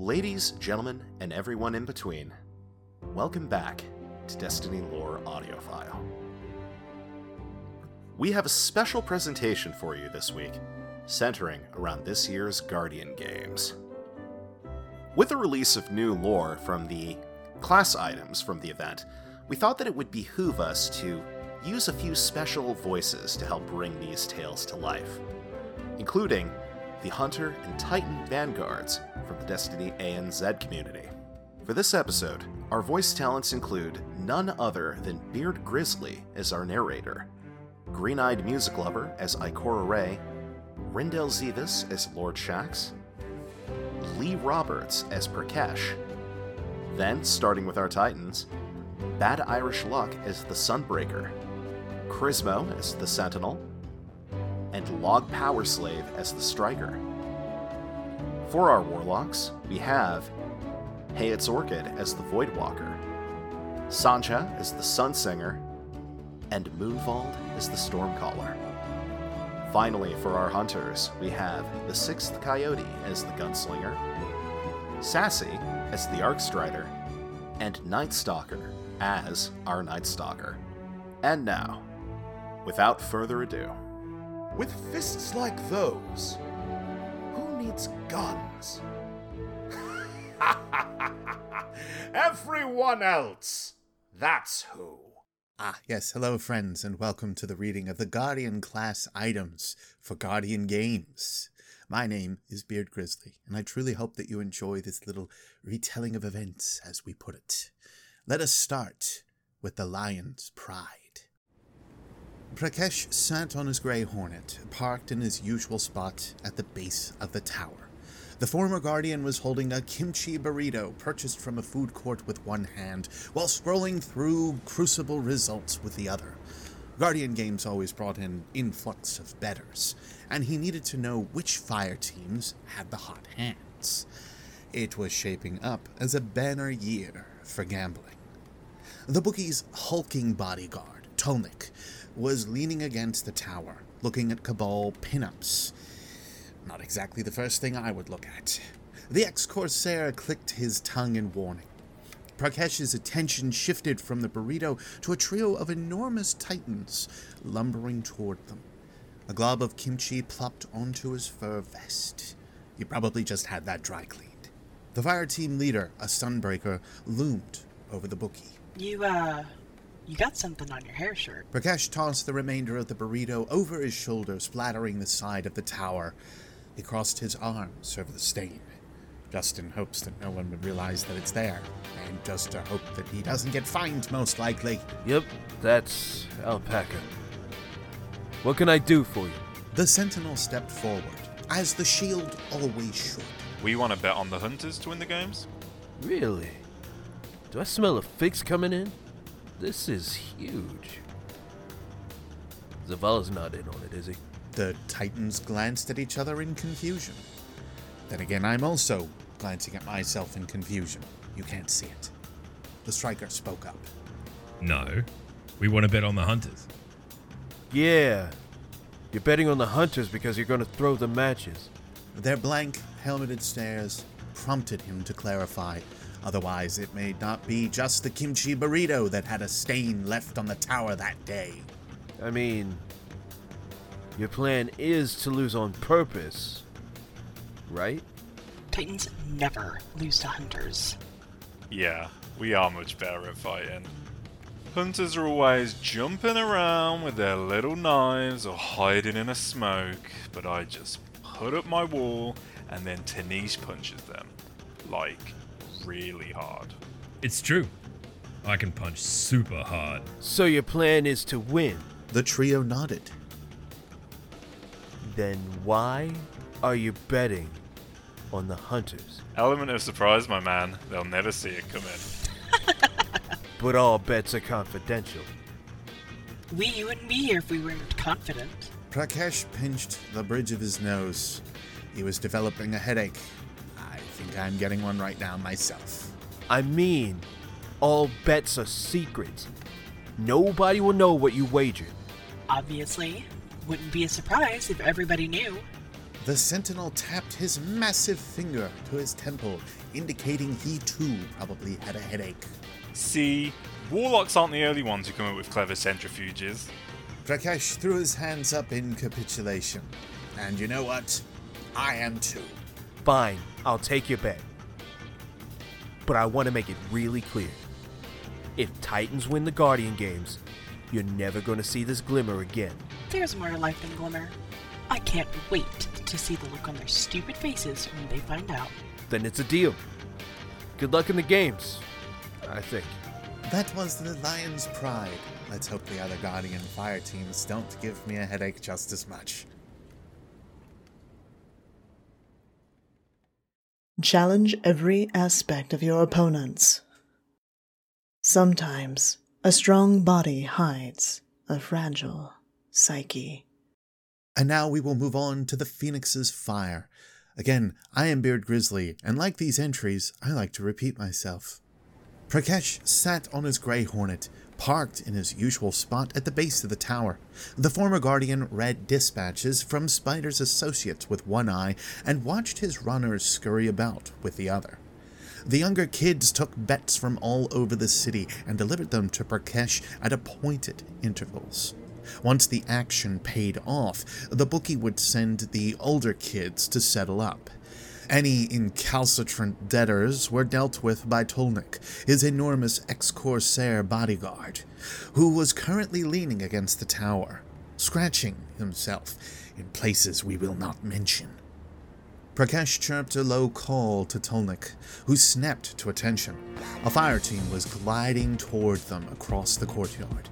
Ladies, gentlemen, and everyone in between, welcome back to Destiny Lore Audiophile. We have a special presentation for you this week, centering around this year's Guardian games. With the release of new lore from the class items from the event, we thought that it would behoove us to use a few special voices to help bring these tales to life, including the Hunter and Titan vanguards from the Destiny ANZ community. For this episode, our voice talents include none other than Beard Grizzly as our narrator, Green Eyed Music Lover as Ikora Rey, Rindel Zivas as Lord Shax, Lee Roberts as Prakesh. Then, starting with our Titans, Bad Irish Luck as the Sunbreaker, Chrismo as the Sentinel, and Log Power Slave as the Striker. For our Warlocks, we have Hayat's Orchid as the Voidwalker, Sancha as the Sunsinger, and Moonvald as the Stormcaller. Finally, for our hunters, we have the Sixth Coyote as the Gunslinger, Sassy as the Arcstrider, and Nightstalker as our Nightstalker. And now, without further ado, With fists like those, needs guns? Everyone else! That's who. Ah, yes. Hello, friends, and welcome to the reading of the Guardian class items for Guardian Games. My name is Beard Grizzly, and I truly hope that you enjoy this little retelling of events, as we put it. Let us start with the Lion's Pride. Prakesh sat on his grey hornet, parked in his usual spot at the base of the tower. The former guardian was holding a kimchi burrito purchased from a food court with one hand, while scrolling through Crucible results with the other. Guardian Games always brought in influx of betters, and he needed to know which fire teams had the hot hands. It was shaping up as a banner year for gambling. The bookie's hulking bodyguard, Tolnik, was leaning against the tower, looking at Cabal pinups. Not exactly the first thing I would look at. The ex Corsair clicked his tongue in warning. Prakesh's attention shifted from the burrito to a trio of enormous titans lumbering toward them. A glob of kimchi plopped onto his fur vest. He probably just had that dry cleaned. The fire team leader, a sunbreaker, loomed over the bookie. You, uh, you got something on your hair shirt. Prakesh tossed the remainder of the burrito over his shoulder, splattering the side of the tower. He crossed his arms over the stain, just in hopes that no one would realize that it's there, and just to hope that he doesn't get fined, most likely. Yep, that's Alpaca. What can I do for you? The sentinel stepped forward, as the shield always should. We want to bet on the hunters to win the games. Really? Do I smell a fix coming in? This is huge. Zavala's not in on it, is he? The titans glanced at each other in confusion. Then again, I'm also glancing at myself in confusion. You can't see it. The striker spoke up. No. We want to bet on the hunters. Yeah. You're betting on the hunters because you're going to throw the matches. Their blank, helmeted stares prompted him to clarify. Otherwise, it may not be just the kimchi burrito that had a stain left on the tower that day. I mean, your plan is to lose on purpose, right? Titans never lose to hunters. Yeah, we are much better at fighting. Hunters are always jumping around with their little knives or hiding in a smoke, but I just put up my wall and then Tanish punches them. Like, really hard. It's true. I can punch super hard. So your plan is to win. The trio nodded. Then why are you betting on the hunters? Element of surprise, my man. They'll never see it coming. But all bets are confidential. We wouldn't be here if we weren't confident. Prakesh pinched the bridge of his nose. He was developing a headache. I think I'm getting one right now myself. I mean, all bets are secret. Nobody will know what you wagered. Obviously, wouldn't be a surprise if everybody knew. the sentinel tapped his massive finger to his temple, indicating he too probably had a headache. See, warlocks aren't the only ones who come up with clever centrifuges. Prakesh threw his hands up in capitulation. And you know what? I am too. Fine, I'll take your bet. But I want to make it really clear. If Titans win the Guardian games, you're never going to see this glimmer again. There's more to life than glimmer. I can't wait to see the look on their stupid faces when they find out. Then it's a deal. Good luck in the games, I think. That was the Lion's pride. Let's hope the other Guardian fire teams don't give me a headache just as much. Challenge every aspect of your opponents. Sometimes a strong body hides a fragile psyche. And now we will move on to the Phoenix's Fire. Again, I am Beard Grizzly, and like these entries, I like to repeat myself. Prakesh sat on his Grey Hornet, parked in his usual spot at the base of the tower. The former Guardian read dispatches from Spider's associates with one eye and watched his runners scurry about with the other. The younger kids took bets from all over the city and delivered them to Prakesh at appointed intervals. Once the action paid off, the bookie would send the older kids to settle up. Any incalcitrant debtors were dealt with by Tolnik, his enormous ex corsair bodyguard, who was currently leaning against the tower, scratching himself in places we will not mention. Prakesh chirped a low call to Tolnik, who snapped to attention. A fire team was gliding toward them across the courtyard.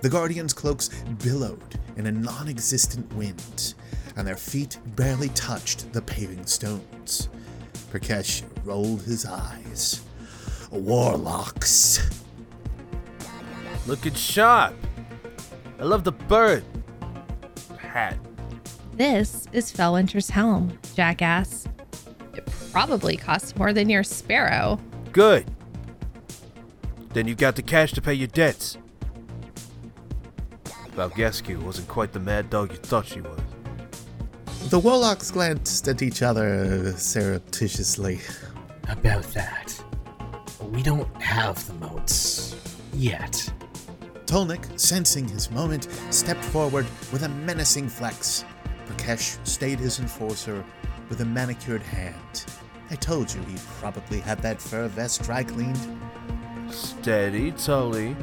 The Guardians' cloaks billowed in a non existent wind, and their feet barely touched the paving stones. Prakesh rolled his eyes. Warlocks. Looking sharp. I love the bird. Hat. This is Fellwinter's helm, jackass. It probably costs more than your sparrow. Good. Then you got the cash to pay your debts. Valgescu wasn't quite the mad dog you thought she was. The warlocks glanced at each other surreptitiously. About that. We don't have the motes. Yet. Tolnik, sensing his moment, stepped forward with a menacing flex. Prakesh stayed his enforcer with a manicured hand. I told you he probably had that fur vest dry cleaned. Steady, Tully.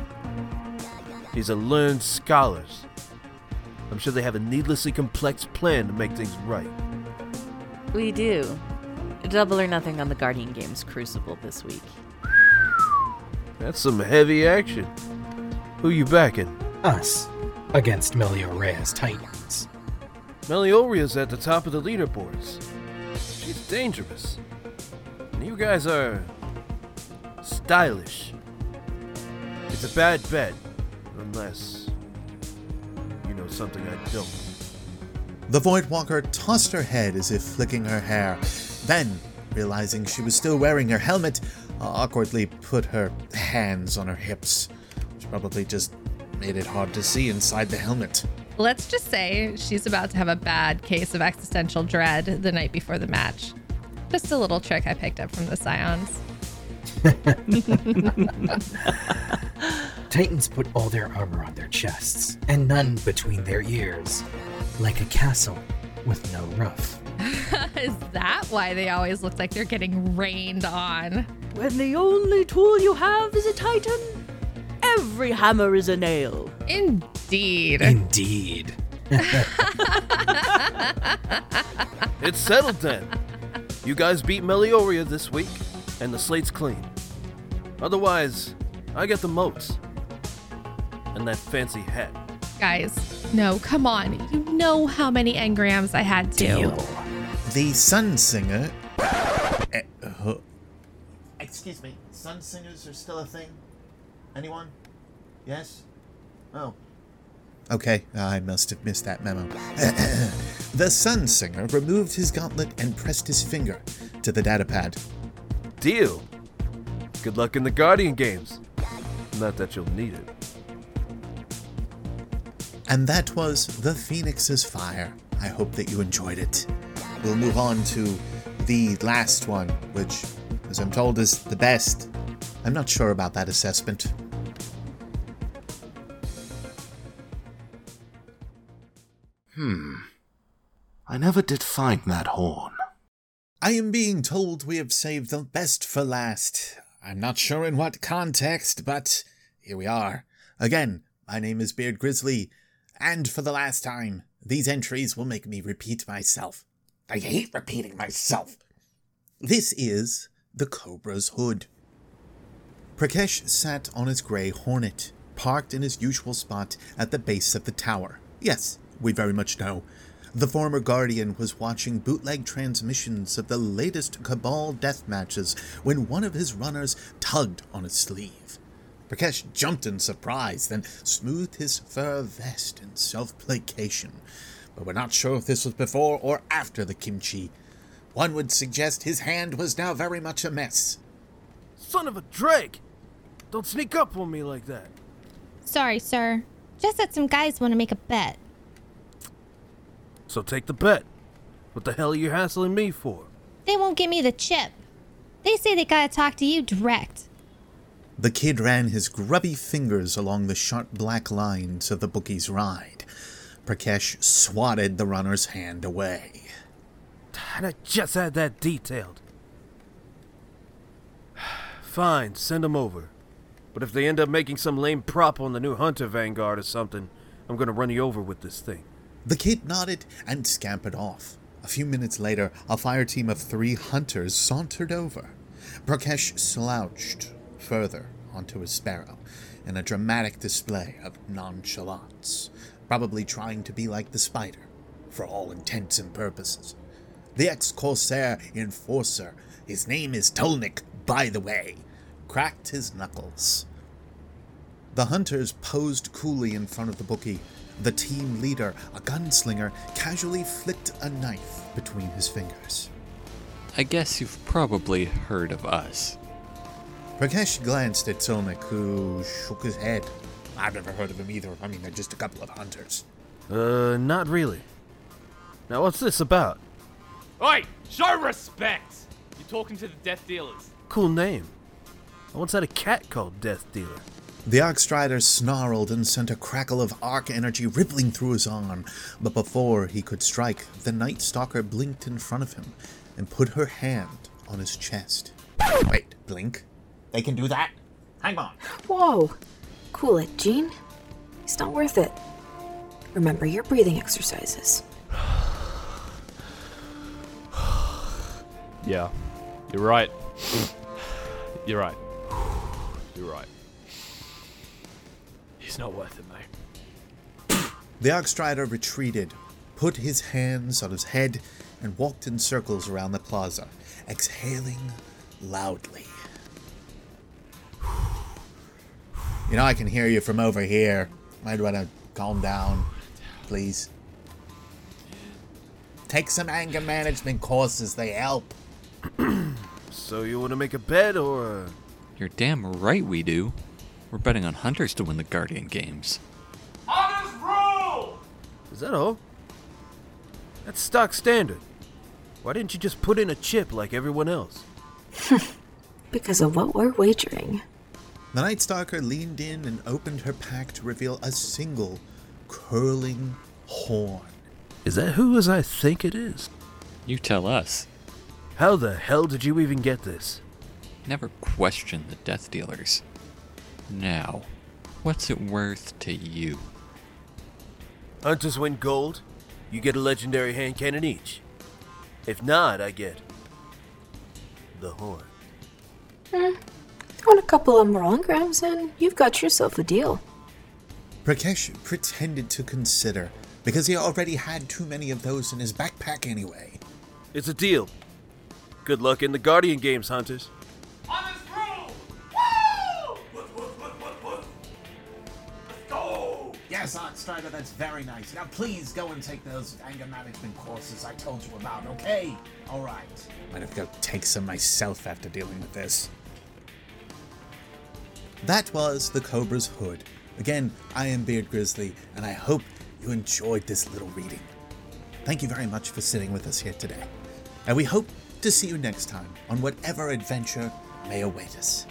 He's a learned scholar. I'm sure they have a needlessly complex plan to make things right. We do. Double or nothing on the Guardian Games Crucible this week. That's some heavy action. Who you backing? Us. Against Melio Reyes Titans. Melioria's at the top of the leaderboards. She's dangerous. And you guys are stylish. It's a bad bet, unless you know something I don't. The Voidwalker tossed her head as if flicking her hair. Then, realizing she was still wearing her helmet, uh, awkwardly put her hands on her hips, which probably just made it hard to see inside the helmet. Let's just say she's about to have a bad case of existential dread the night before the match. Just a little trick I picked up from the Scions. Titans put all their armor on their chests, and none between their ears, like a castle with no roof. is that why they always look like they're getting rained on? When the only tool you have is a Titan, every hammer is a nail. Indeed. Indeed. It's settled then. You guys beat Melioria this week, and the slate's clean. Otherwise, I get the motes. And that fancy hat. Guys, no, come on. You know how many engrams I had to. Deal. The Sun Singer. Eh, Excuse me, Sun Singers are still a thing? Anyone? Yes? Oh. Okay, I must have missed that memo. the Sun Singer removed his gauntlet and pressed his finger to the datapad. Deal. Good luck in the Guardian games. Not that you'll need it. And that was The Phoenix's Fire. I hope that you enjoyed it. we'll move on to the last one, which, as I'm told, is the best. I'm not sure about that assessment. Hmm. I never did find that horn. I am being told we have saved the best for last. I'm not sure in what context, but here we are. Again, my name is Beard Grizzly, and for the last time, these entries will make me repeat myself. I hate repeating myself. This is the Cobra's Hood. Prakesh sat on his grey hornet, parked in his usual spot at the base of the tower. Yes, we very much know. The former Guardian was watching bootleg transmissions of the latest Cabal death matches when one of his runners tugged on his sleeve. Prakesh jumped in surprise, then smoothed his fur vest in self placation. But we're not sure if this was before or after the kimchi. One would suggest his hand was now very much a mess. Son of a Drake! Don't sneak up on me like that. Sorry, sir. Just that some guys want to make a bet. So take the bet. What the hell are you hassling me for? They won't give me the chip. They say they gotta talk to you direct. The kid ran his grubby fingers along the sharp black lines of the bookie's ride. Prakesh swatted the runner's hand away. And I just had that detailed. Fine, send them over. But if they end up making some lame prop on the new Hunter Vanguard or something, I'm gonna run you over with this thing. The kid nodded and scampered off. A few minutes later, a fire team of three hunters sauntered over. Prakesh slouched further onto his sparrow in a dramatic display of nonchalance, probably trying to be like the spider, for all intents and purposes. The ex Corsair enforcer, his name is Tolnik, by the way, cracked his knuckles. The hunters posed coolly in front of the bookie. The team leader, a gunslinger, casually flicked a knife between his fingers. I guess you've probably heard of us. Prakesh glanced at Tolnik, who shook his head. I've never heard of him either. I mean, they're just a couple of hunters. Uh, not really. Now, what's this about? Oi! Show respect! You're talking to the Death Dealers. Cool name. I once had a cat called Death Dealer. The Arcstrider snarled and sent a crackle of arc energy rippling through his arm, but before he could strike, the Night Stalker blinked in front of him and put her hand on his chest. Wait, blink? They can do that? Hang on. Whoa! Cool it, Gene. It's not worth it. Remember your breathing exercises. Yeah, you're right. you're right. You're right. He's not worth it, mate. The Arcstrider retreated, put his hands on his head, and walked in circles around the plaza, exhaling loudly. You know, I can hear you from over here. Might want to calm down, please. Take some anger management courses, they help. So you want to make a bet or? You're damn right we do. We're betting on hunters to win the Guardian games. Hunters rule! Is that all? That's stock standard. Why didn't you just put in a chip like everyone else? Because of what we're wagering. The Night Stalker leaned in and opened her pack to reveal a single curling horn. Is that who as I think it is? You tell us. How the hell did you even get this? Never question the Death Dealers. Now, what's it worth to you? Hunters win gold, you get a legendary hand cannon each. If not, I get the horn. Hmm. On a couple of moronggrams, and you've got yourself a deal. Prakesh pretended to consider, because he already had too many of those in his backpack anyway. It's a deal. Good luck in the Guardian games, Hunters. Hunters rule! Woo! Let's go! Yes, Arcstrider, that's very nice. Now please go and take those anger management courses I told you about, okay? Alright. Might have to go take some myself after dealing with this. That was The Cobra's Hood. Again, I am Beard Grizzly, and I hope you enjoyed this little reading. thank you very much for sitting with us here today. And we hope to see you next time on whatever adventure may await us.